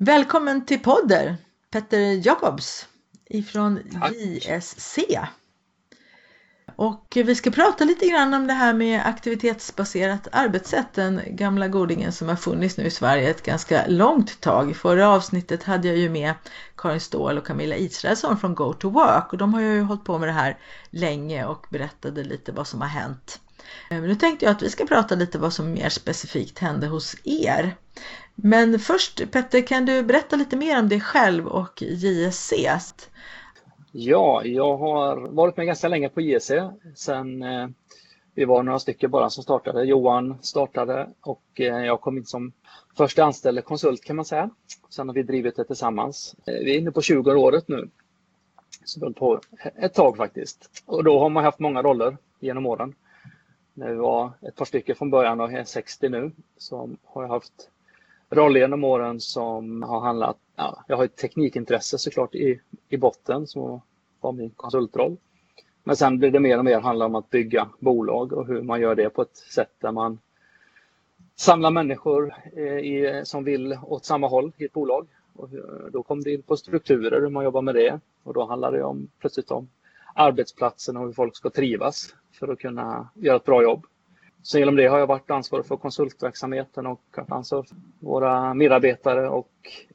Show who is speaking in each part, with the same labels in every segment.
Speaker 1: Välkommen till podder, Petter Jacobs ifrån Tack. JSC. Och vi ska prata lite grann om det här med aktivitetsbaserat arbetssätt, den gamla godingen som har funnits nu i Sverige ett ganska långt tag. I förra avsnittet hade jag ju med Karin Ståhl och Camilla Israelsson från Go to Work och de har ju hållit på med det här länge och berättade lite vad som har hänt. Men nu tänkte jag att vi ska prata lite vad som mer specifikt hände hos er. Men först Petter, kan du berätta lite mer om dig själv och JSC?
Speaker 2: Ja, jag har varit med ganska länge på JSC. Sen eh, vi var några stycken bara som startade. Johan startade och eh, jag kom in som första anställd konsult kan man säga. Sen har vi drivit det tillsammans. Eh, vi är inne på 20 året nu. Så vi har på ett tag faktiskt. Och då har man haft många roller genom åren. När vi var ett par stycken från början och är 60 nu så har jag haft roller genom åren som har handlat, ja, jag har ett teknikintresse såklart i, i botten som var min konsultroll. Men sen blir det mer och mer handla om att bygga bolag och hur man gör det på ett sätt där man samlar människor eh, i, som vill åt samma håll i ett bolag. Och då kom det in på strukturer, hur man jobbar med det. Och då handlar det om, plötsligt om arbetsplatsen och hur folk ska trivas för att kunna göra ett bra jobb. Så genom det har jag varit ansvarig för konsultverksamheten och haft ansvar för våra medarbetare och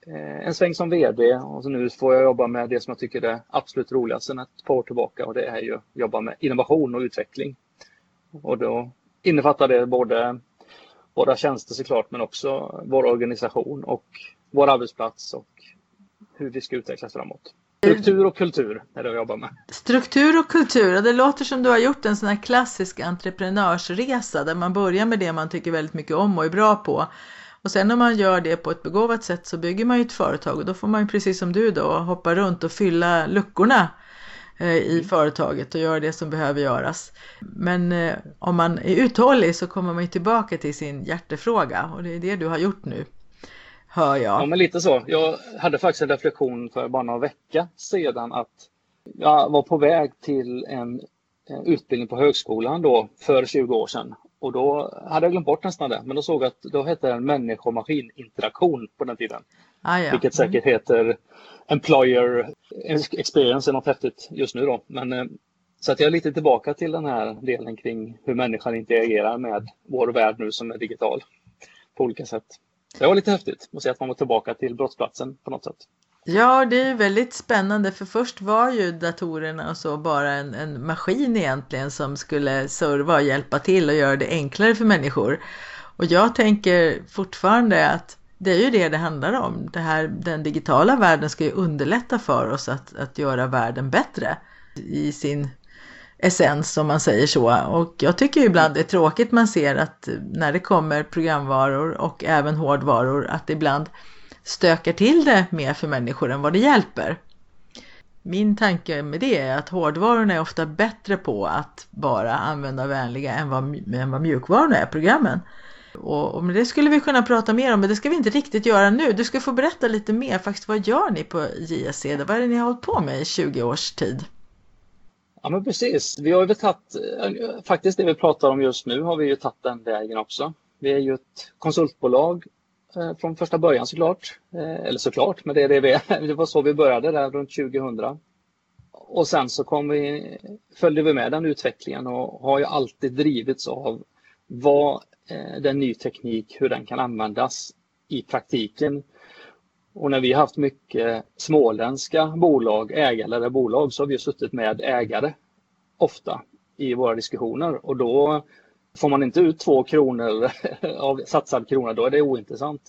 Speaker 2: eh, en sväng som VD. Och så nu får jag jobba med det som jag tycker är absolut roligast sedan ett par år tillbaka och det är ju att jobba med innovation och utveckling. Och då innefattar det både våra tjänster såklart men också vår organisation och vår arbetsplats och hur vi ska utvecklas framåt. Struktur och kultur är det jag jobbar med.
Speaker 1: Struktur och kultur, det låter som du har gjort en sån här klassisk entreprenörsresa där man börjar med det man tycker väldigt mycket om och är bra på. Och sen när man gör det på ett begåvat sätt så bygger man ju ett företag och då får man ju precis som du då hoppa runt och fylla luckorna eh, i företaget och göra det som behöver göras. Men eh, om man är uthållig så kommer man ju tillbaka till sin hjärtefråga och det är det du har gjort nu hör jag.
Speaker 2: Ja, men lite så. Jag hade faktiskt en reflektion för bara några veckor sedan att jag var på väg till en utbildning på högskolan då för 20 år sedan. Och då hade jag glömt bort nästan det, men då såg jag att då hette den människa och maskininteraktion på den tiden. Ah, ja. Vilket mm. säkert heter Employer Experience, är något häftigt just nu då. Men, eh, så att jag är lite tillbaka till den här delen kring hur människan interagerar med vår värld nu som är digital på olika sätt. Det var lite häftigt att se att man var tillbaka till brottsplatsen på något sätt.
Speaker 1: Ja, det är väldigt spännande för först var ju datorerna och så bara en, en maskin egentligen som skulle serva och hjälpa till och göra det enklare för människor. Och jag tänker fortfarande att det är ju det det handlar om. Det här, den digitala världen ska ju underlätta för oss att, att göra världen bättre i sin essens om man säger så. Och jag tycker ibland det är tråkigt man ser att när det kommer programvaror och även hårdvaror att det ibland stökar till det mer för människor än vad det hjälper. Min tanke med det är att hårdvarorna är ofta bättre på att bara använda vänliga än vad, än vad mjukvarorna är, programmen. Och, och det skulle vi kunna prata mer om, men det ska vi inte riktigt göra nu. Du ska få berätta lite mer, faktiskt vad gör ni på JSC? Vad är det ni har hållit på med i 20 års tid?
Speaker 2: Ja men precis. Vi har ju tagit, eh, faktiskt det vi pratar om just nu har vi ju tagit den vägen också. Vi är ju ett konsultbolag eh, från första början såklart. Eh, eller såklart, men det är det vi är. Det var så vi började där runt 2000. Och sen så kom vi, följde vi med den utvecklingen och har ju alltid drivits av vad den ny teknik, hur den kan användas i praktiken och när vi haft mycket småländska bolag, ägarledda bolag, så har vi suttit med ägare ofta i våra diskussioner och då får man inte ut två kronor av satsad krona, då är det ointressant.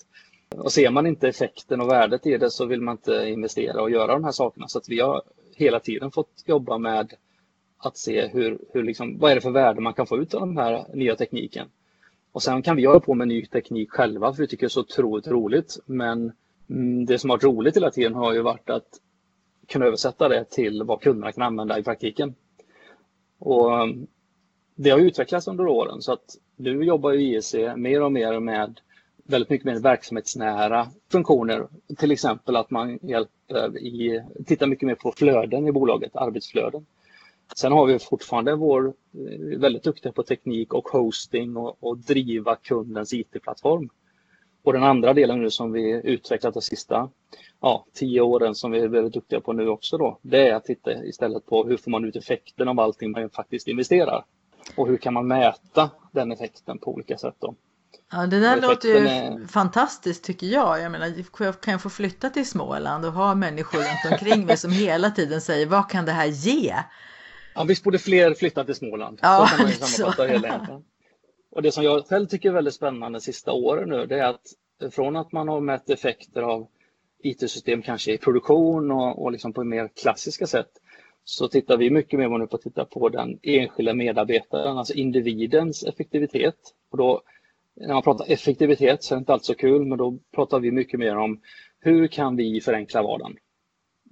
Speaker 2: Och ser man inte effekten och värdet i det så vill man inte investera och göra de här sakerna. Så att vi har hela tiden fått jobba med att se hur, hur liksom, vad är det för värde man kan få ut av den här nya tekniken. Och sen kan vi hålla på med ny teknik själva för vi tycker det är så otroligt roligt. Men Mm, det som har varit roligt hela tiden har ju varit att kunna översätta det till vad kunderna kan använda i praktiken. Och mm, det har utvecklats under åren så att nu jobbar ju IEC mer och mer med väldigt mycket mer verksamhetsnära funktioner. Till exempel att man hjälper i, tittar mycket mer på flöden i bolaget, arbetsflöden. Sen har vi fortfarande vår, eh, väldigt duktiga på teknik och hosting och, och driva kundens IT-plattform. Och den andra delen nu som vi utvecklat de sista ja, tio åren som vi är väldigt duktiga på nu också då, det är att titta istället på hur får man ut effekten av allting man faktiskt investerar. Och hur kan man mäta den effekten på olika sätt då.
Speaker 1: Ja, det där låter ju är... fantastiskt tycker jag. Jag menar, kan jag få flytta till Småland och ha människor runt omkring mig som hela tiden säger vad kan det här ge?
Speaker 2: Ja, visst borde fler flytta till Småland.
Speaker 1: Ja,
Speaker 2: så kan man ju sammanfatta hela och det som jag själv tycker är väldigt spännande de sista åren nu, det är att från att man har mätt effekter av IT-system kanske i produktion och, och liksom på mer klassiska sätt så tittar vi mycket mer nu på att titta på den enskilda medarbetaren, alltså individens effektivitet. Och då, när man pratar effektivitet så är det inte alls så kul, men då pratar vi mycket mer om hur kan vi förenkla vardagen?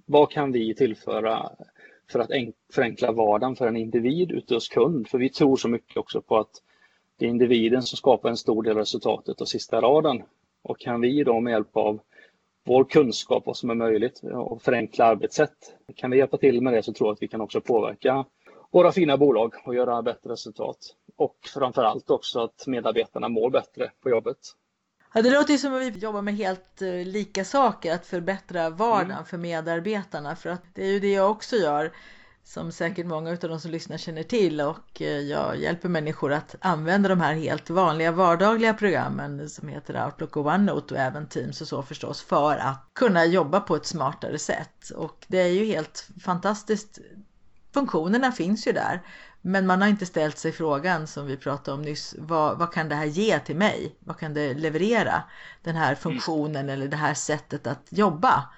Speaker 2: Vad kan vi tillföra för att förenkla vardagen för en individ ute hos kund? För vi tror så mycket också på att det är individen som skapar en stor del av resultatet och sista raden. Och kan vi då med hjälp av vår kunskap vad som är möjligt och förenkla arbetssätt. Kan vi hjälpa till med det så tror jag att vi kan också påverka våra fina bolag och göra bättre resultat. Och framförallt också att medarbetarna mår bättre på jobbet.
Speaker 1: Ja, det låter som att vi jobbar med helt eh, lika saker, att förbättra vardagen mm. för medarbetarna. För att det är ju det jag också gör som säkert många av de som lyssnar känner till och eh, jag hjälper människor att använda de här helt vanliga vardagliga programmen som heter Outlook och OneNote och även Teams och så förstås för att kunna jobba på ett smartare sätt. Och det är ju helt fantastiskt. Funktionerna finns ju där, men man har inte ställt sig frågan som vi pratade om nyss. Vad, vad kan det här ge till mig? Vad kan det leverera? Den här funktionen eller det här sättet att jobba?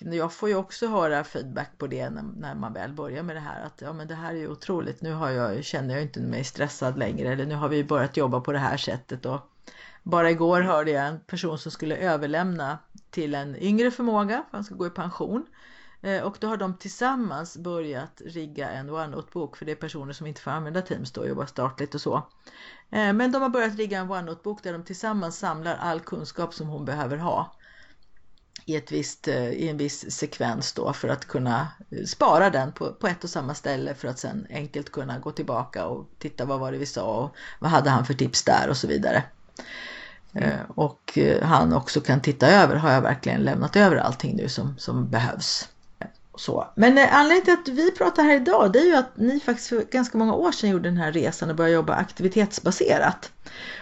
Speaker 1: Jag får ju också höra feedback på det när, när, man väl börjar med det här. Att ja men det här är ju otroligt. Nu har jag, känner jag inte mig stressad längre. Eller nu har vi börjat jobba på det här sättet och bara igår hörde jag en person som skulle överlämna till en yngre förmåga för han ska gå i pension. Eh, och då har de tillsammans börjat rigga en OneNote-bok för det är personer som inte får använda Teams då och jobba statligt och så. Eh, men de har börjat rigga en OneNote-bok där de tillsammans samlar all kunskap som hon behöver ha i, ett visst, eh, i en viss sekvens då för att kunna eh, spara den på, på ett och samma ställe för att sen enkelt kunna gå tillbaka och titta vad var det vi sa och vad hade han för tips där och så vidare. Mm. Och han också kan titta över, har jag verkligen lämnat över allting nu som, som behövs? Så. Men eh, anledningen till att vi pratar här idag det är ju att ni faktiskt för ganska många år sedan gjorde den här resan och började jobba aktivitetsbaserat.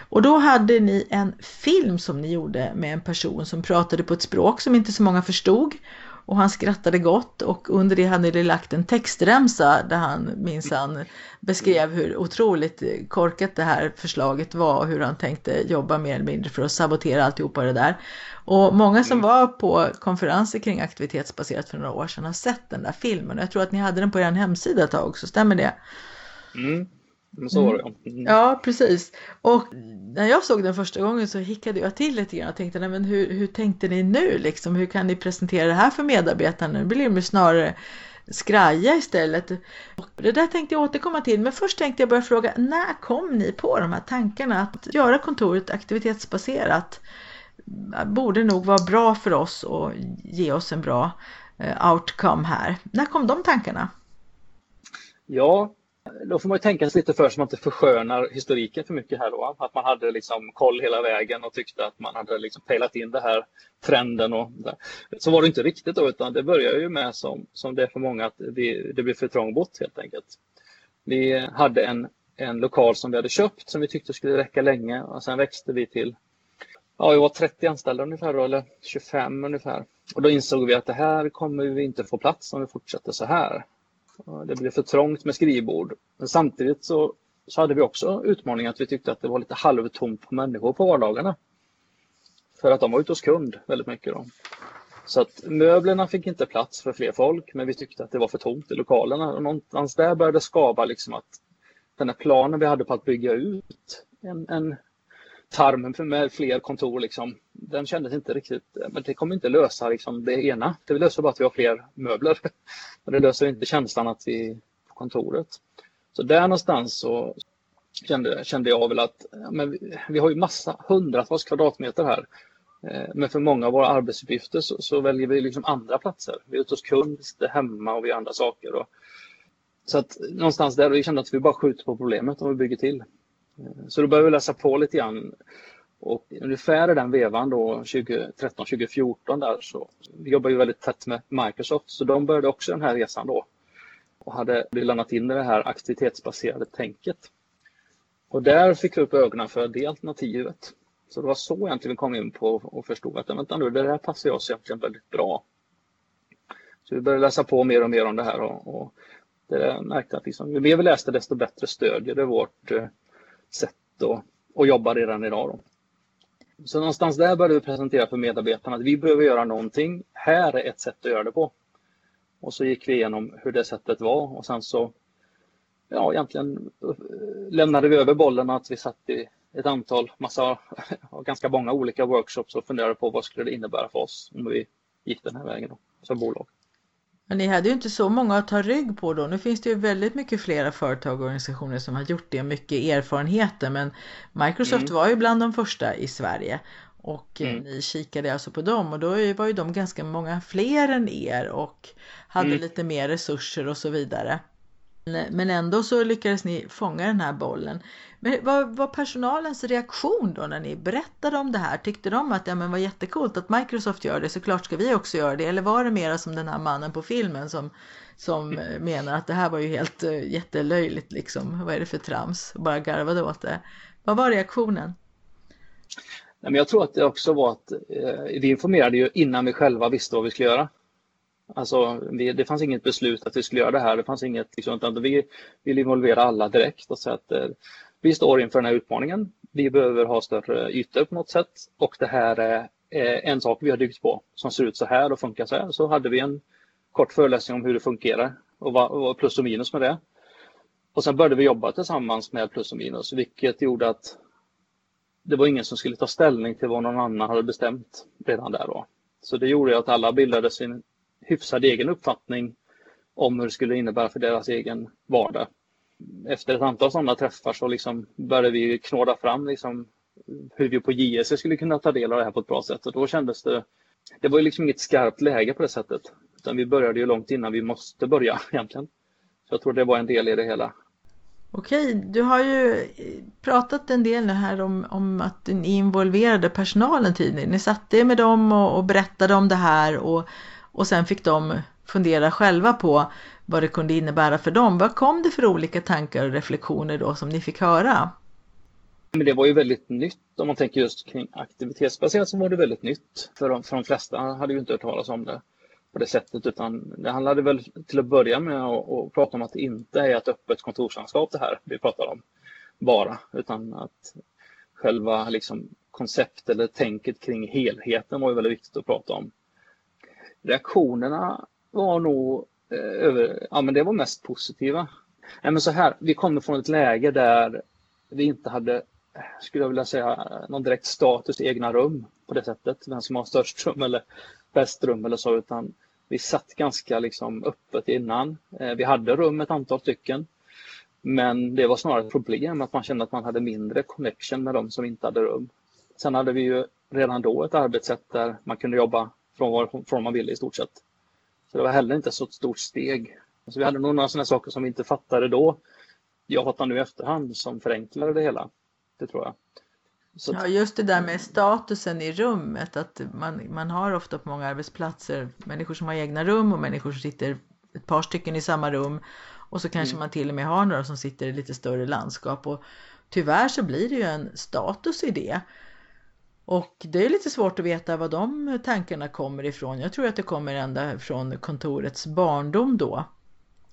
Speaker 1: Och då hade ni en film som ni gjorde med en person som pratade på ett språk som inte så många förstod. Och han skrattade gott och under det hade ni lagt en textremsa där han minsann beskrev hur otroligt korkat det här förslaget var och hur han tänkte jobba mer eller mindre för att sabotera alltihopa det där. Och många som var på konferenser kring aktivitetsbaserat för några år sedan har sett den där filmen. Jag tror att ni hade den på er hemsida ett tag också, stämmer det?
Speaker 2: Mm. Så var det
Speaker 1: mm. Ja, precis. Och när jag såg den första gången så hickade jag till lite grann och tänkte, nej, men hur, hur tänkte ni nu liksom? Hur kan ni presentera det här för medarbetarna? Nu blir de snarare skraja istället. Och det där tänkte jag återkomma till, men först tänkte jag börja fråga, när kom ni på de här tankarna att göra kontoret aktivitetsbaserat? Borde nog vara bra för oss och ge oss en bra eh, outcome här. När kom de tankarna?
Speaker 2: Ja, då får man ju tänka sig lite för så man inte förskönar historiken för mycket här då. Att man hade liksom koll hela vägen och tyckte att man hade liksom pejlat in det här trenden och där. Så var det inte riktigt då, utan det började ju med som, som det är för många att vi, det blev för trångbott helt enkelt. Vi hade en, en lokal som vi hade köpt som vi tyckte skulle räcka länge och sen växte vi till Ja, vi var 30 anställda ungefär då, eller 25 ungefär. Och då insåg vi att det här kommer vi inte få plats om vi fortsätter så här. Det blev för trångt med skrivbord. Men samtidigt så, så hade vi också utmaningen att vi tyckte att det var lite halvtomt på människor på vardagarna. För att de var ute hos kund väldigt mycket. Då. Så att möblerna fick inte plats för fler folk, men vi tyckte att det var för tomt i lokalerna. Och någonstans där började skava liksom att den här planen vi hade på att bygga ut en, en tarmen med fler kontor, liksom, den kändes inte riktigt, men det kommer inte lösa liksom, det ena. Det löser bara att vi har fler möbler. Men det löser inte känslan att vi på kontoret. Så där någonstans så kände, kände jag väl att men vi, vi har ju massa, hundratals kvadratmeter här. Eh, men för många av våra arbetsuppgifter så, så väljer vi liksom andra platser. Vi är ute hos kund, vi sitter hemma och vi gör andra saker. Och, så att någonstans där, vi kände att vi bara skjuter på problemet om vi bygger till. Eh, så då började vi läsa på lite grann Och ungefär i den vevan då 2013-2014 där så vi jobbar ju väldigt tätt med Microsoft så de började också den här resan då och hade lämnat in det här aktivitetsbaserade tänket. Och där fick vi upp ögonen för det alternativet. Så det var så egentligen vi kom in på och förstod att vänta nu, det här passar oss egentligen väldigt bra. Så vi började läsa på mer och mer om det här och, och det märkte att liksom, ju mer vi läste desto bättre stödjer det vårt eh, sätt att, att jobba redan idag. Då. Så någonstans där började vi presentera för medarbetarna att vi behöver göra någonting. Här är ett sätt att göra det på. Och så gick vi igenom hur det sättet var och sen så ja, egentligen eh, lämnade vi över bollen att vi satt i ett antal, massa, ganska många olika workshops och funderade på vad skulle det innebära för oss om vi gick den här vägen då, som bolag.
Speaker 1: Men ni hade ju inte så många att ta rygg på då. Nu finns det ju väldigt mycket flera företag och organisationer som har gjort det, mycket erfarenheter. Men Microsoft mm. var ju bland de första i Sverige och eh, mm. ni kikade alltså på dem och då var ju de ganska många fler än er och hade mm. lite mer resurser och så vidare. Men ändå så lyckades ni fånga den här bollen. Men vad var personalens reaktion då när ni berättade om det här? Tyckte de att ja, men var jättekult att Microsoft gör det, såklart ska vi också göra det? Eller var det mera som den här mannen på filmen som, som eh, menar att det här var ju helt uh, jättelöjligt liksom, vad är det för trams? Och bara garvade åt det. Vad var reaktionen?
Speaker 2: Nej, men jag tror att det också var att eh, vi informerade ju innan vi själva visste vad vi skulle göra. Alltså, vi, det fanns inget beslut att vi skulle göra det här. Det fanns inget, liksom, utan vi vill involvera alla direkt och säga att eh, vi står inför den här utmaningen. Vi behöver ha större ytor på något sätt och det här är eh, en sak vi har byggt på som ser ut så här och funkar så här. Så hade vi en kort föreläsning om hur det fungerar och vad plus och minus med det. Och sen började vi jobba tillsammans med plus och minus, vilket gjorde att det var ingen som skulle ta ställning till vad någon annan hade bestämt redan där då. Så det gjorde att alla bildade sin hyfsad egen uppfattning om hur det skulle innebära för deras egen vardag. Efter ett antal sådana träffar så liksom började vi knåda fram liksom hur vi på JSC skulle kunna ta del av det här på ett bra sätt. Och då kändes det, det var ju liksom inget skarpt läge på det sättet. Utan vi började ju långt innan vi måste börja egentligen. Så jag tror det var en del i det hela.
Speaker 1: Okej, du har ju pratat en del nu här om, om att ni involverade personalen tidigare. Ni satte er med dem och, och berättade om det här och, och sen fick de fundera själva på vad det kunde innebära för dem. Vad kom det för olika tankar och reflektioner då som ni fick höra?
Speaker 2: Men det var ju väldigt nytt om man tänker just kring aktivitetsbaserat så var det väldigt nytt. För de, för de flesta hade ju inte hört talas om det på det sättet utan det handlade väl till att börja med att prata om att det inte är ett öppet kontorslandskap det här vi pratar om bara utan att själva liksom koncept eller tänket kring helheten var ju väldigt viktigt att prata om. Reaktionerna var nog eh, över, ja men det var mest positiva. Nej, men så här, vi kommer från ett läge där vi inte hade, skulle jag vilja säga, någon direkt status i egna rum på det sättet. Vem som har störst rum eller bäst rum eller så, utan vi satt ganska liksom öppet innan. Eh, vi hade rum ett antal stycken. Men det var snarare ett problem att man kände att man hade mindre connection med de som inte hade rum. Sen hade vi ju redan då ett arbetssätt där man kunde jobba från varifrån man ville i stort sett. Så det var heller inte så ett stort steg. Så vi hade nog några sådana saker som vi inte fattade då. Jag fattar nu i efterhand som förenklade det hela. Det tror jag.
Speaker 1: Så ja, just det där med statusen i rummet, att man, man har ofta på många arbetsplatser människor som har egna rum och människor som sitter ett par stycken i samma rum och så kanske mm. man till och med har några som sitter i lite större landskap och tyvärr så blir det ju en status i det. Och det är lite svårt att veta var de tankarna kommer ifrån. Jag tror att det kommer ända från kontorets barndom då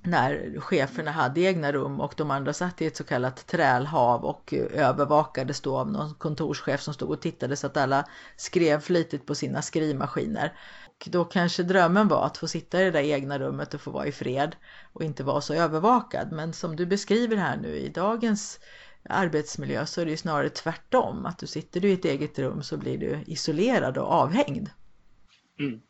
Speaker 1: när cheferna hade egna rum och de andra satt i ett så kallat trälhav och övervakades då av någon kontorschef som stod och tittade så att alla skrev flitigt på sina skrivmaskiner. Och då kanske drömmen var att få sitta i det där egna rummet och få vara i fred och inte vara så övervakad. Men som du beskriver här nu i dagens arbetsmiljö så är det ju snarare tvärtom. Att du sitter du i ett eget rum så blir du isolerad och avhängd.
Speaker 2: Mm.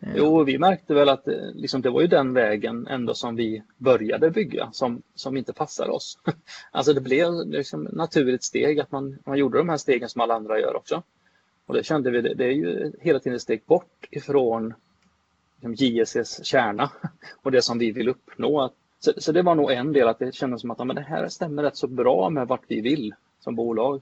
Speaker 2: Eh. Jo, vi märkte väl att eh, liksom, det var ju den vägen ändå som vi började bygga som, som inte passade oss. alltså det blev liksom naturligt steg att man, man gjorde de här stegen som alla andra gör också. Och det kände vi, det, det är ju hela tiden ett steg bort ifrån liksom, JSS kärna och det som vi vill uppnå. Så, så, det var nog en del att det kändes som att ja, men det här stämmer rätt så bra med vart vi vill som bolag.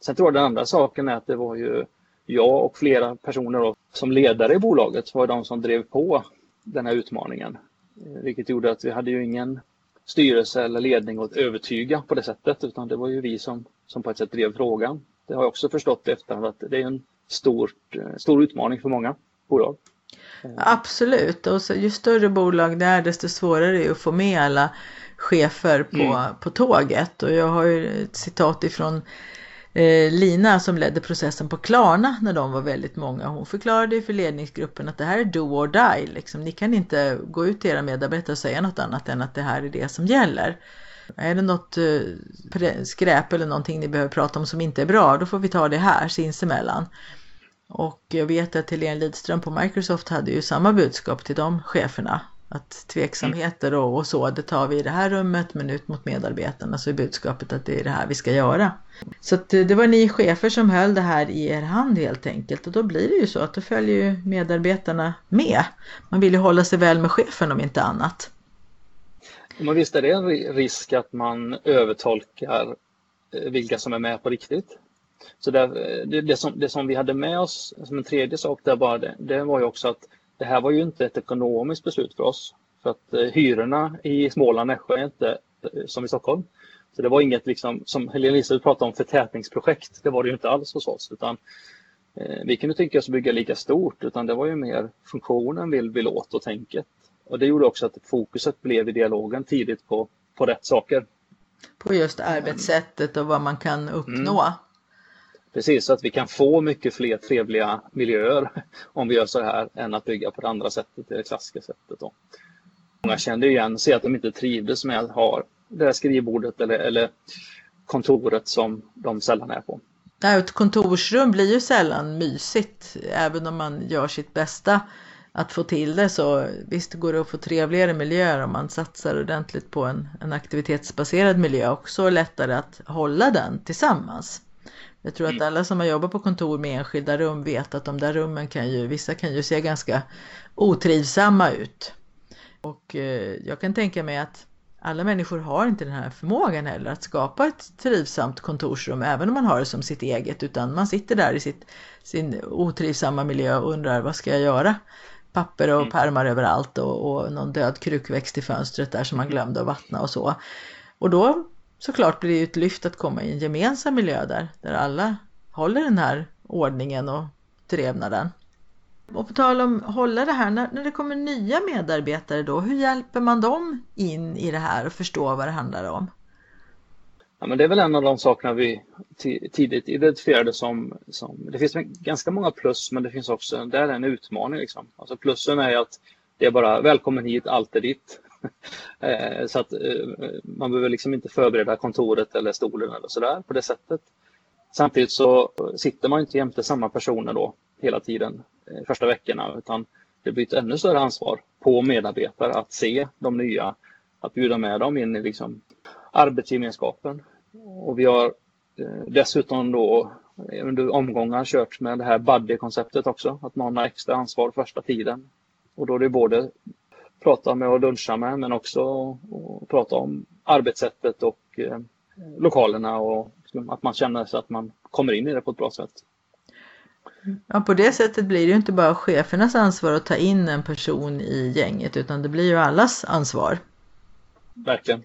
Speaker 2: Sen tror jag den andra saken är att det var ju jag och flera personer då, som ledare i bolaget var de som drev på den här utmaningen. Eh, vilket gjorde att vi hade ju ingen styrelse eller ledning att övertyga på det sättet utan det var ju vi som, som på ett sätt drev frågan. Det har jag också förstått i efterhand att det är en stor, eh, stor utmaning för många bolag.
Speaker 1: Absolut, och så, ju större bolag det är desto svårare är det att få med alla chefer på, mm. på tåget. Och jag har ju ett citat ifrån eh, Lina som ledde processen på Klarna när de var väldigt många. Hon förklarade för ledningsgruppen att det här är do or die. Liksom. Ni kan inte gå ut till era medarbetare och säga något annat än att det här är det som gäller. Är det något eh, skräp eller någonting ni behöver prata om som inte är bra, då får vi ta det här sinsemellan. Och jag vet att Helene Lidström på Microsoft hade ju samma budskap till de cheferna. Att tveksamheter och, och så, det tar vi i det här rummet men ut mot medarbetarna så är budskapet att det är det här vi ska göra. Så att det var ni chefer som höll det här i er hand helt enkelt och då blir det ju så att då följer ju medarbetarna med. Man vill ju hålla sig väl med chefen om inte annat.
Speaker 2: Men visst är det en risk att man övertolkar eh, vilka som är med på riktigt? Så det, det, det, som, det som vi hade med oss som en tredje sak där bara det, det var ju också att det här var ju inte ett ekonomiskt beslut för oss. För att eh, hyrorna i Småland, Nässjö är inte eh, som i Stockholm. Så det var inget, liksom, som Helene Lisa pratade om, förtätningsprojekt. Det var det ju inte alls hos oss. Utan, eh, vi kunde tänka oss bygga lika stort, utan det var ju mer funktionen vill vi åt och tänket. Och det gjorde också att fokuset blev i dialogen tidigt på, på rätt saker.
Speaker 1: På just arbetssättet och vad man kan uppnå. Mm.
Speaker 2: Precis, så att vi kan få mycket fler trevliga miljöer om vi gör så här än att bygga på det andra sättet, det klassiska sättet. Då. Många kände igen sig att de inte trivdes med att ha det här skrivbordet eller, eller kontoret som de sällan är på.
Speaker 1: Nej, ett kontorsrum blir ju sällan mysigt även om man gör sitt bästa att få till det så visst går det att få trevligare miljöer om man satsar ordentligt på en, en aktivitetsbaserad miljö och så lättare att hålla den tillsammans. Jag tror att alla som har jobbat på kontor med enskilda rum vet att de där rummen kan ju, vissa kan ju se ganska otrivsamma ut. Och eh, jag kan tänka mig att alla människor har inte den här förmågan heller att skapa ett trivsamt kontorsrum även om man har det som sitt eget utan man sitter där i sitt, sin otrivsamma miljö och undrar vad ska jag göra? Papper och mm. pärmar överallt och, och någon död krukväxt i fönstret där som man glömde att vattna och så. Och då såklart blir det ett lyft att komma i en gemensam miljö där, där alla håller den här ordningen och trevnaden. Och på tal om hålla det här, när, när det kommer nya medarbetare då, hur hjälper man dem in i det här och förstå vad det handlar om?
Speaker 2: Ja, men det är väl en av de sakerna vi tidigt identifierade som, som, det finns ganska många plus men det finns också, där är en utmaning. Liksom. Alltså plussen är att det är bara välkommen hit, allt är ditt. Eh, så att eh, man behöver liksom inte förbereda kontoret eller stolen eller sådär på det sättet. Samtidigt så sitter man inte jämte samma personer då hela tiden eh, första veckorna utan det blir ett ännu större ansvar på medarbetare att se de nya, att bjuda med dem in i liksom arbetsgemenskapen. Och vi har dessutom då under omgångar kört med det här buddy-konceptet också, att någon har extra ansvar första tiden. Och då är det både prata med och luncha med men också och prata om arbetssättet och eh, lokalerna och att man känner sig att man kommer in i det på ett bra sätt.
Speaker 1: Ja, på det sättet blir det ju inte bara chefernas ansvar att ta in en person i gänget utan det blir ju allas ansvar.
Speaker 2: Verkligen.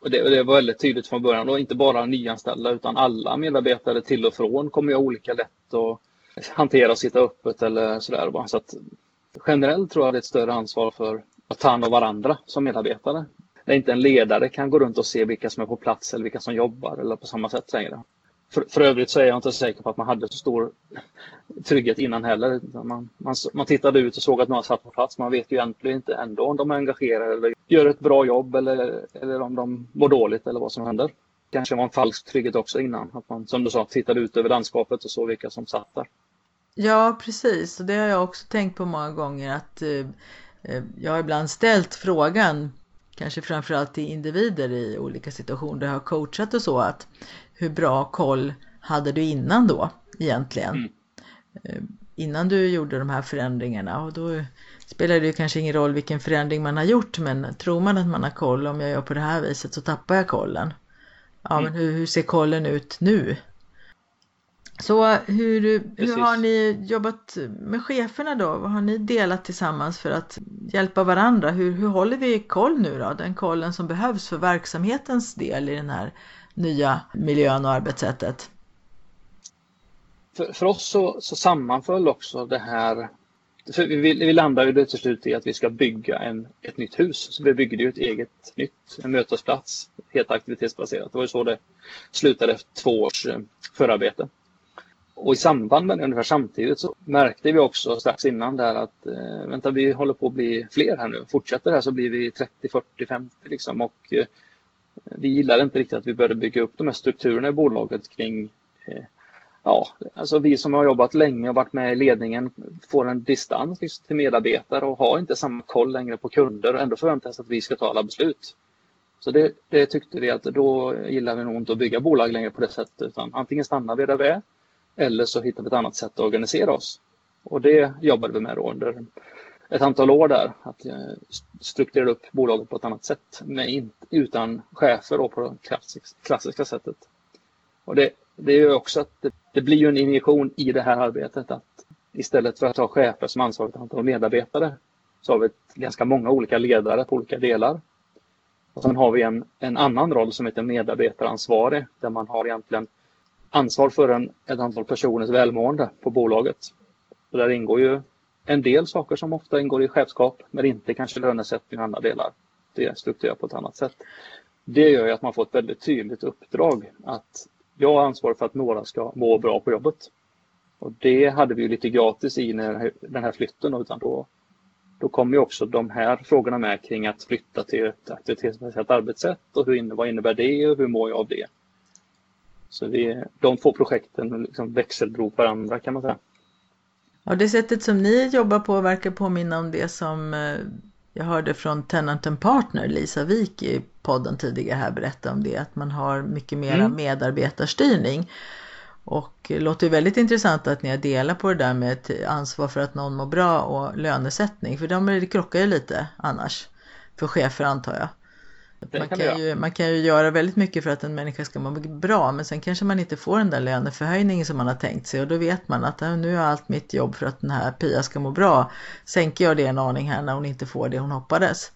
Speaker 2: Och det, det var väldigt tydligt från början, och inte bara nyanställda utan alla medarbetare till och från kommer ju olika lätt att hantera och sitta öppet eller sådär. Så att generellt tror jag det är ett större ansvar för att ta hand om varandra som medarbetare. Där inte en ledare kan gå runt och se vilka som är på plats eller vilka som jobbar eller på samma sätt längre. För, för övrigt så är jag inte säker på att man hade så stor trygghet innan heller. Man, man, man tittade ut och såg att några satt på plats. Man vet ju egentligen inte ändå om de är engagerade eller gör ett bra jobb eller, eller om de mår dåligt eller vad som händer. Kanske var en falsk trygghet också innan. Att man som du sa tittade ut över landskapet och såg vilka som satt där.
Speaker 1: Ja precis och det har jag också tänkt på många gånger att eh, jag har ibland ställt frågan, kanske framförallt till individer i olika situationer där jag har coachat och så, att hur bra koll hade du innan då egentligen? Mm. Eh, innan du gjorde de här förändringarna och då spelar det kanske ingen roll vilken förändring man har gjort men tror man att man har koll, om jag gör på det här viset så tappar jag kollen. Ja mm. men hur, hur ser kollen ut nu? Så hur, hur har ni jobbat med cheferna då? Vad har ni delat tillsammans för att hjälpa varandra? Hur, hur håller vi koll nu då? Den kollen som behövs för verksamhetens del i den här nya miljön och arbetssättet?
Speaker 2: För, för oss så, så sammanföll också det här för vi, vi landar ju till slut i att vi ska bygga en, ett nytt hus. Så vi byggde ju ett eget nytt, en mötesplats, helt aktivitetsbaserat. Det var ju så det slutade efter två års förarbete. Och i samband med det, ungefär samtidigt, så märkte vi också strax innan där att eh, vänta, vi håller på att bli fler här nu. Fortsätter det här så blir vi 30, 40, 50 liksom. Och eh, vi gillade inte riktigt att vi började bygga upp de här strukturerna i bolaget kring eh, Ja, alltså vi som har jobbat länge och varit med i ledningen får en distans liksom till medarbetare och har inte samma koll längre på kunder och ändå förväntas att vi ska ta alla beslut. Så det, det, tyckte vi att då gillar vi nog inte att bygga bolag längre på det sättet utan antingen stannar vi där vi är eller så hittar vi ett annat sätt att organisera oss. Och det jobbade vi med då under ett antal år där, att eh, strukturera upp bolaget på ett annat sätt, med utan chefer och på det klassiska sättet. Och det, det är också att det, det, blir ju en injektion i det här arbetet att istället för att ha chefer som ansvarar för ett antal medarbetare så har vi ett, ganska många olika ledare på olika delar. Och sen har vi en, en annan roll som heter medarbetaransvarig där man har egentligen ansvar för en, ett antal personers välmående på bolaget. Och där ingår ju en del saker som ofta ingår i chefskap, men inte kanske lönesättning och andra delar. Det är strukturerat på ett annat sätt. Det gör ju att man får ett väldigt tydligt uppdrag att jag har ansvar för att några ska må bra på jobbet. Och det hade vi ju lite gratis i när den här flytten, utan då, då kommer ju också de här frågorna med kring att flytta till ett aktivitetsbaserat arbetssätt och hur, vad innebär det och hur mår jag av det? Så vi, de två projekten liksom växeldrog varandra kan man säga.
Speaker 1: Ja, det sättet som ni jobbar på verkar påminna om det som eh, jag hörde från Tenant Partner, Lisa Wik i podden tidigare här berätta om det, att man har mycket mer mm. medarbetarstyrning. Och det låter väldigt intressant att ni har delat på det där med ansvar för att någon mår bra och lönesättning, för de krockar ju lite annars för chefer antar jag. Man kan, ju, man kan ju göra väldigt mycket för att en människa ska må bra men sen kanske man inte får den där löneförhöjningen som man har tänkt sig och då vet man att nu är allt mitt jobb för att den här Pia ska må bra. Sänker jag det en aning här när hon inte får det hon hoppades.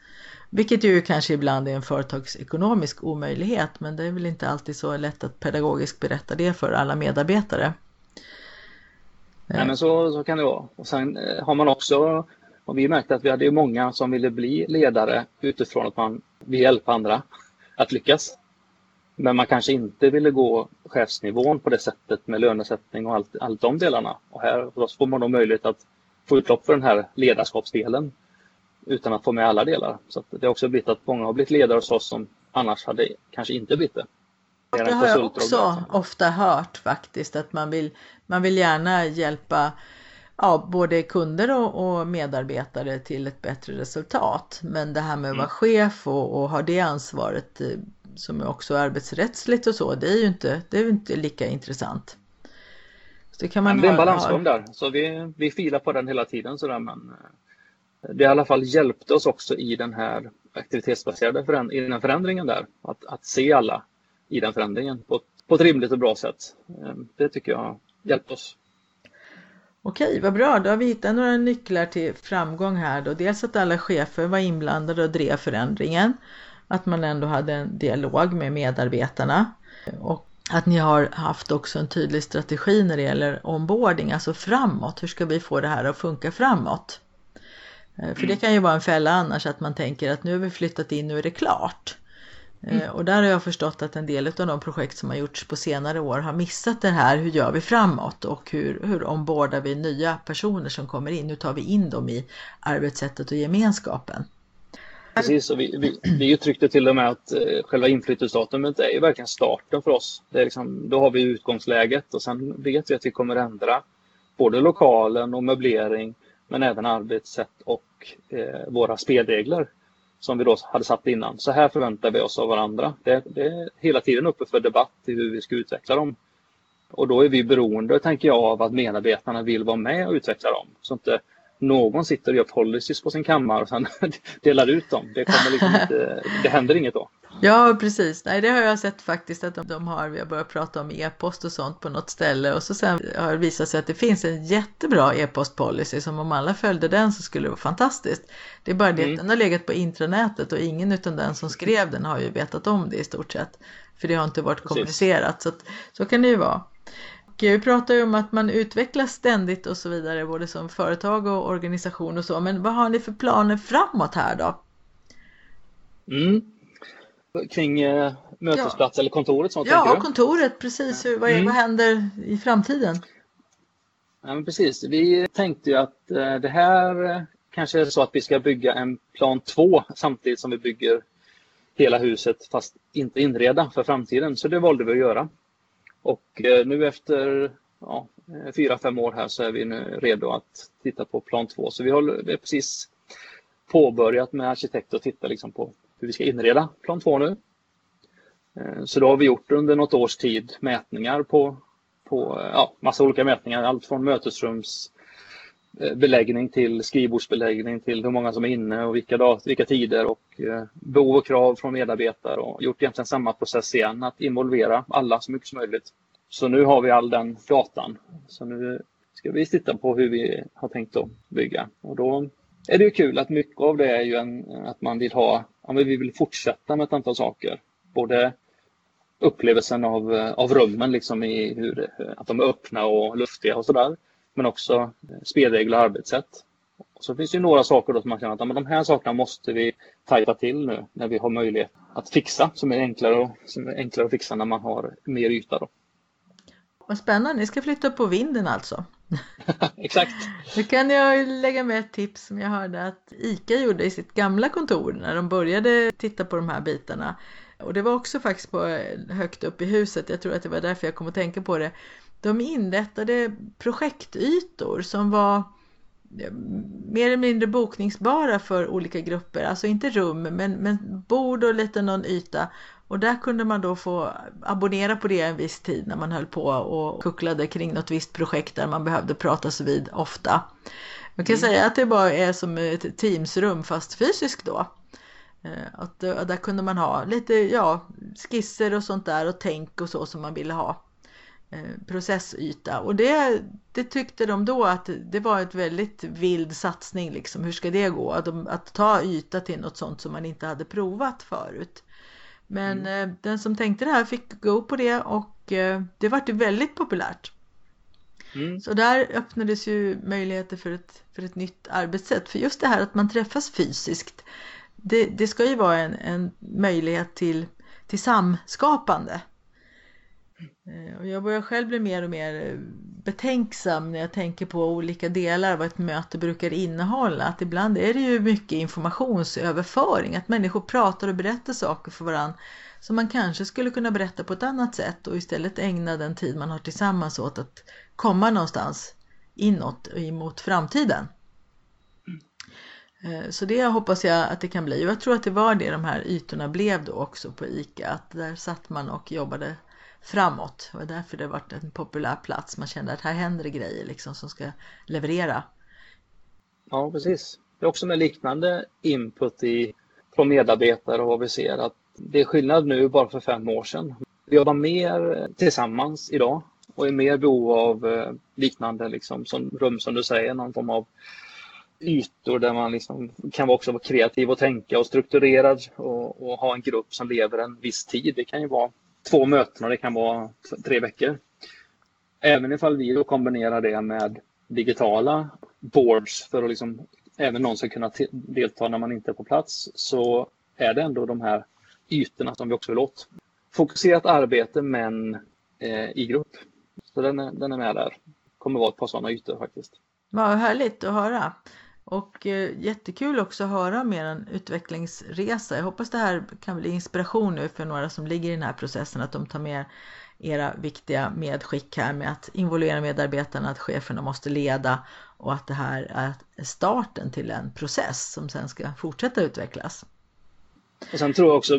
Speaker 1: Vilket ju kanske ibland är en företagsekonomisk omöjlighet men det är väl inte alltid så lätt att pedagogiskt berätta det för alla medarbetare.
Speaker 2: Nej men så, så kan det vara. Och sen eh, har man också och vi märkte att vi hade många som ville bli ledare utifrån att man vill hjälpa andra att lyckas. Men man kanske inte ville gå chefsnivån på det sättet med lönesättning och allt, allt de delarna. Och här får man då möjlighet att få utlopp för den här ledarskapsdelen utan att få med alla delar. Så det har också blivit att många har blivit ledare hos oss som annars hade kanske inte blivit det.
Speaker 1: Det har jag också ofta hört faktiskt att man vill, man vill gärna hjälpa ja, både kunder och, och, medarbetare till ett bättre resultat. Men det här med att vara mm. chef och, och ha det ansvaret eh, som är också arbetsrättsligt och så, det är ju inte, det är inte lika intressant.
Speaker 2: Så det, kan man det är en balansgång där, så vi, vi filar på den hela tiden. Sådär, men eh, det i alla fall hjälpt oss också i den här aktivitetsbaserade föränd i den förändringen där. Att, att se alla i den förändringen på, på ett rimligt och bra sätt. Eh, det tycker jag har hjälpt oss.
Speaker 1: Okej, vad bra. Då har vi hittat några nycklar till framgång här då. Dels att alla chefer var inblandade och drev förändringen. Att man ändå hade en dialog med medarbetarna. Och att ni har haft också en tydlig strategi när det gäller onboarding, alltså framåt. Hur ska vi få det här att funka framåt? Eh, för det kan ju vara en fälla annars att man tänker att nu har vi flyttat in, nu är det klart. Mm. Eh, och där har jag förstått att en del av de projekt som har gjorts på senare år har missat det här. Hur gör vi framåt och hur, hur ombordar vi nya personer som kommer in? Hur tar vi in dem i arbetssättet och gemenskapen?
Speaker 2: Precis, och vi, vi, vi uttryckte till och med att eh, själva inflyttningsdatumet är ju verkligen starten för oss. Det är liksom, då har vi utgångsläget och sen vet vi att vi kommer ändra både lokalen och möblering men även arbetssätt och eh, våra spelregler som vi då hade satt innan. Så här förväntar vi oss av varandra. Det, det är hela tiden uppe för debatt i hur vi ska utveckla dem. Och då är vi beroende, tänker jag, av att medarbetarna vill vara med och utveckla dem. Så inte någon sitter och gör policies på sin kammare och sen delar ut dem. Det, kommer liksom inte, det händer inget då.
Speaker 1: Ja, precis. Nej, det har jag sett faktiskt att de, har. Vi har börjat prata om e-post och sånt på något ställe och så sen har det visat sig att det finns en jättebra e-postpolicy som om alla följde den så skulle det vara fantastiskt. Det är bara det mm. att den har legat på intranätet och ingen utan den som skrev den har ju vetat om det i stort sett. För det har inte varit precis. kommunicerat. Så, att, så kan det ju vara. Och vi pratar ju om att man utvecklas ständigt och så vidare, både som företag och organisation och så. Men vad har ni för planer framåt här då?
Speaker 2: Mm kring eh, mötesplats ja. eller kontoret? Så,
Speaker 1: ja, kontoret precis. Hur, vad, mm. vad händer i framtiden?
Speaker 2: Ja, men precis. Vi tänkte ju att eh, det här eh, kanske är så att vi ska bygga en plan 2 samtidigt som vi bygger hela huset fast inte inreda för framtiden. Så det valde vi att göra. Och eh, nu efter ja, fyra, fem år här så är vi nu redo att titta på plan 2. Så vi har, vi har precis påbörjat med arkitekt och titta liksom på hur vi ska inreda plan 2 nu. Eh, så då har vi gjort under något års tid mätningar på, på eh, ja, massa olika mätningar. Allt från mötesrums eh, beläggning till skrivbordsbeläggning till hur många som är inne och vilka, dag, vilka tider och behov och krav från medarbetare och gjort egentligen samma process igen, att involvera alla så mycket som möjligt. Så nu har vi all den datan. Så nu ska vi titta på hur vi har tänkt att bygga och då är det ju kul att mycket av det är ju en, att man vill ha, ja, men vi vill fortsätta med ett antal saker. Både upplevelsen av, av rummen, liksom i hur, att de är öppna och luftiga och sådär. Men också spelregler och arbetssätt. Och så finns det ju några saker då som man känner att ja, men de här sakerna måste vi tajta till nu när vi har möjlighet att fixa som är enklare, som är enklare att fixa när man har mer yta. Då.
Speaker 1: Vad spännande, ni ska flytta på vinden alltså?
Speaker 2: Exakt.
Speaker 1: Då kan jag lägga med ett tips som jag hörde att ICA gjorde i sitt gamla kontor när de började titta på de här bitarna. Och det var också faktiskt på högt upp i huset, jag tror att det var därför jag kom att tänka på det. De inrättade projektytor som var eh, mer eller mindre bokningsbara för olika grupper, alltså inte rum men, men bord och lite någon yta och där kunde man då få abonnera på det en viss tid när man höll på och kucklade kring något visst projekt där man behövde pratas vid ofta. Man kan mm. säga att det bara är som ett Teamsrum fast fysiskt då. Eh, att, där kunde man ha lite ja, skisser och sånt där och tänk och så som man ville ha. Eh, processyta och det, det tyckte de då att det var ett väldigt vild satsning liksom. Hur ska det gå? Att, att ta yta till något sånt som man inte hade provat förut. Men mm. Eh, den som tänkte det här fick gå på det och eh, det vart ju väldigt populärt. Mm. Så där öppnades ju möjligheter för ett, för ett nytt arbetssätt. För just det här att man träffas fysiskt, det, det ska ju vara en, en möjlighet till, till samskapande. Eh, och jag börjar själv bli mer och mer eh, betänksam när jag tänker på olika delar av vad ett möte brukar innehålla. Att ibland är det ju mycket informationsöverföring, att människor pratar och berättar saker för varandra som man kanske skulle kunna berätta på ett annat sätt och istället ägna den tid man har tillsammans åt att komma någonstans inåt och emot framtiden. Eh, så det hoppas jag att det kan bli och jag tror att det var det de här ytorna blev då också på ICA, att där satt man och jobbade framåt. Det var därför det varit en populär plats. Man kände att här händer det grejer liksom som ska leverera.
Speaker 2: Ja, precis. Det är också med liknande input i, från medarbetare och vad vi ser att det är skillnad nu bara för fem år sedan. Vi jobbar mer eh, tillsammans idag och är mer behov av eh, liknande liksom, som rum som du säger, någon form av ytor där man liksom kan också vara kreativ och tänka och strukturerad och, och, ha en grupp som lever en viss tid. Det kan ju vara två möten och det kan vara tre veckor. Även ifall vi då kombinerar det med digitala boards för att liksom även någon ska kunna delta när man inte är på plats så är det ändå de här ytorna som vi också vill åt. Fokuserat arbete men eh, i grupp. Så den är, den är med där. Kommer vara ett par sådana ytor faktiskt.
Speaker 1: Vad härligt att höra. Och eh, jättekul också att höra om er utvecklingsresa. Jag hoppas det här kan bli inspiration nu för några som ligger i den här processen, att de tar med era viktiga medskick här med att involvera medarbetarna, att cheferna måste leda och att det här är starten till en process som sen ska fortsätta utvecklas.
Speaker 2: Och sen tror jag också,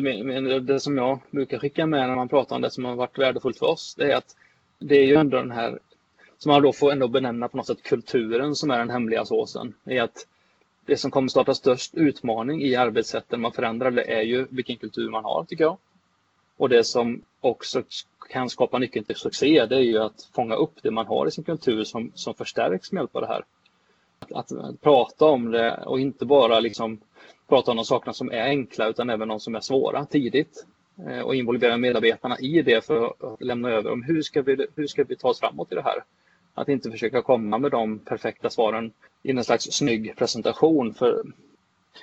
Speaker 2: det som jag brukar skicka med när man pratar om det som har varit värdefullt för oss, det är att det är ju ändå den här som man då får ändå benämna på något sätt kulturen som är den hemliga såsen. Är att det som kommer starta störst utmaning i arbetssätten man förändrar det är ju vilken kultur man har tycker jag. Och det som också kan skapa nyckeln till succé det är ju att fånga upp det man har i sin kultur som, som förstärks med hjälp av det här. Att, att, att prata om det och inte bara liksom prata om de sakerna som är enkla utan även de som är svåra tidigt eh, och involvera medarbetarna i det för att lämna över om hur ska vi, hur ska vi ta oss framåt i det här. Att inte försöka komma med de perfekta svaren i en slags snygg presentation. För,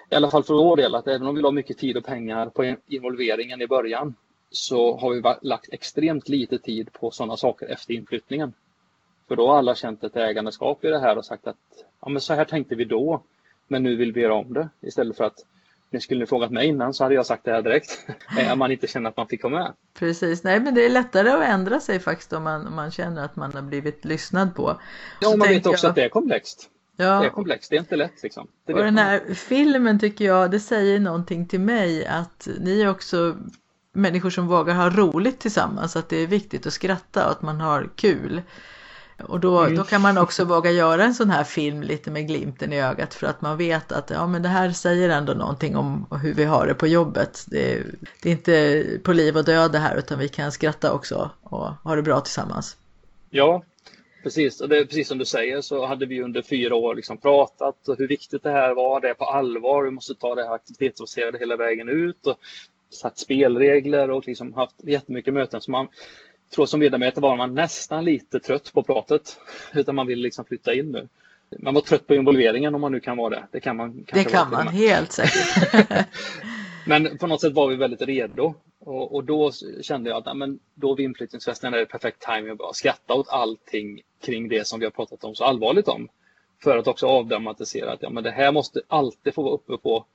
Speaker 2: I alla fall för vår del, att även om vi la mycket tid och pengar på involveringen i början så har vi lagt extremt lite tid på sådana saker efter inflyttningen. För då har alla känt ett ägandeskap i det här och sagt att ja, men så här tänkte vi då, men nu vill vi göra om det. Istället för att ni skulle frågat mig innan så hade jag sagt det här direkt. Om man inte känner att man fick komma med.
Speaker 1: Precis, nej men det är lättare att ändra sig faktiskt om man, om man känner att man har blivit lyssnad på.
Speaker 2: Ja, och man vet också jag... att det är komplext. Ja. Det är komplext, det är inte lätt liksom.
Speaker 1: Det och den här man. filmen tycker jag, det säger någonting till mig att ni är också människor som vågar ha roligt tillsammans, att det är viktigt att skratta och att man har kul. Och då, mm. då kan man också våga göra en sån här film lite med glimten i ögat för att man vet att ja, men det här säger ändå någonting om hur vi har det på jobbet. Det är, det är inte på liv och död det här utan vi kan skratta också och ha det bra tillsammans.
Speaker 2: Ja, precis. Och det är precis som du säger så hade vi under fyra år liksom pratat hur viktigt det här var. Det är på allvar. Vi måste ta det här aktivitetsbaserade hela vägen ut och satt spelregler och liksom haft jättemycket möten. Så man, tror som ledamöter var man nästan lite trött på pratet. Utan man vill liksom flytta in nu. Man var trött på involveringen om man nu kan vara det. Det kan man.
Speaker 1: Det kan man, helt säkert.
Speaker 2: men på något sätt var vi väldigt redo. Och, och då kände jag att men då vid inflyttningsfesten är det perfekt timing att bara skratta åt allting kring det som vi har pratat om så allvarligt om. För att också avdramatisera att ja, men det här måste alltid få vara uppe på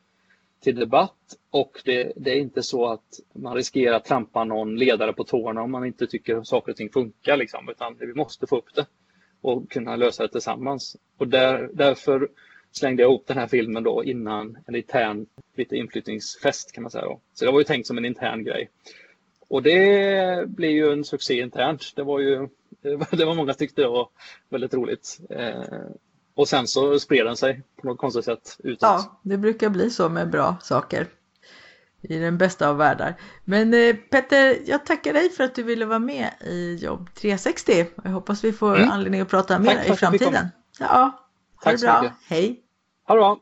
Speaker 2: till debatt och det, det, är inte så att man riskerar att trampa någon ledare på tårna om man inte tycker att saker och ting funkar. Liksom, utan vi måste få upp det och kunna lösa det tillsammans. Och där, därför slängde jag ihop den här filmen då innan en intern lite inflyttningsfest kan man säga. Då. Så det var ju tänkt som en intern grej. Och det blev ju en succé internt. Det var ju det var många tyckte det var väldigt roligt. Eh, och sen så spred den sig på något konstigt sätt utåt.
Speaker 1: Ja, det brukar bli så med bra saker. I den bästa av världar. Men eh, Petter, jag tackar dig för att du ville vara med i Jobb 360. Jag hoppas vi får mm. anledning att prata mer i framtiden. Ja, ha Tack det bra. Hej!
Speaker 2: Ha det bra!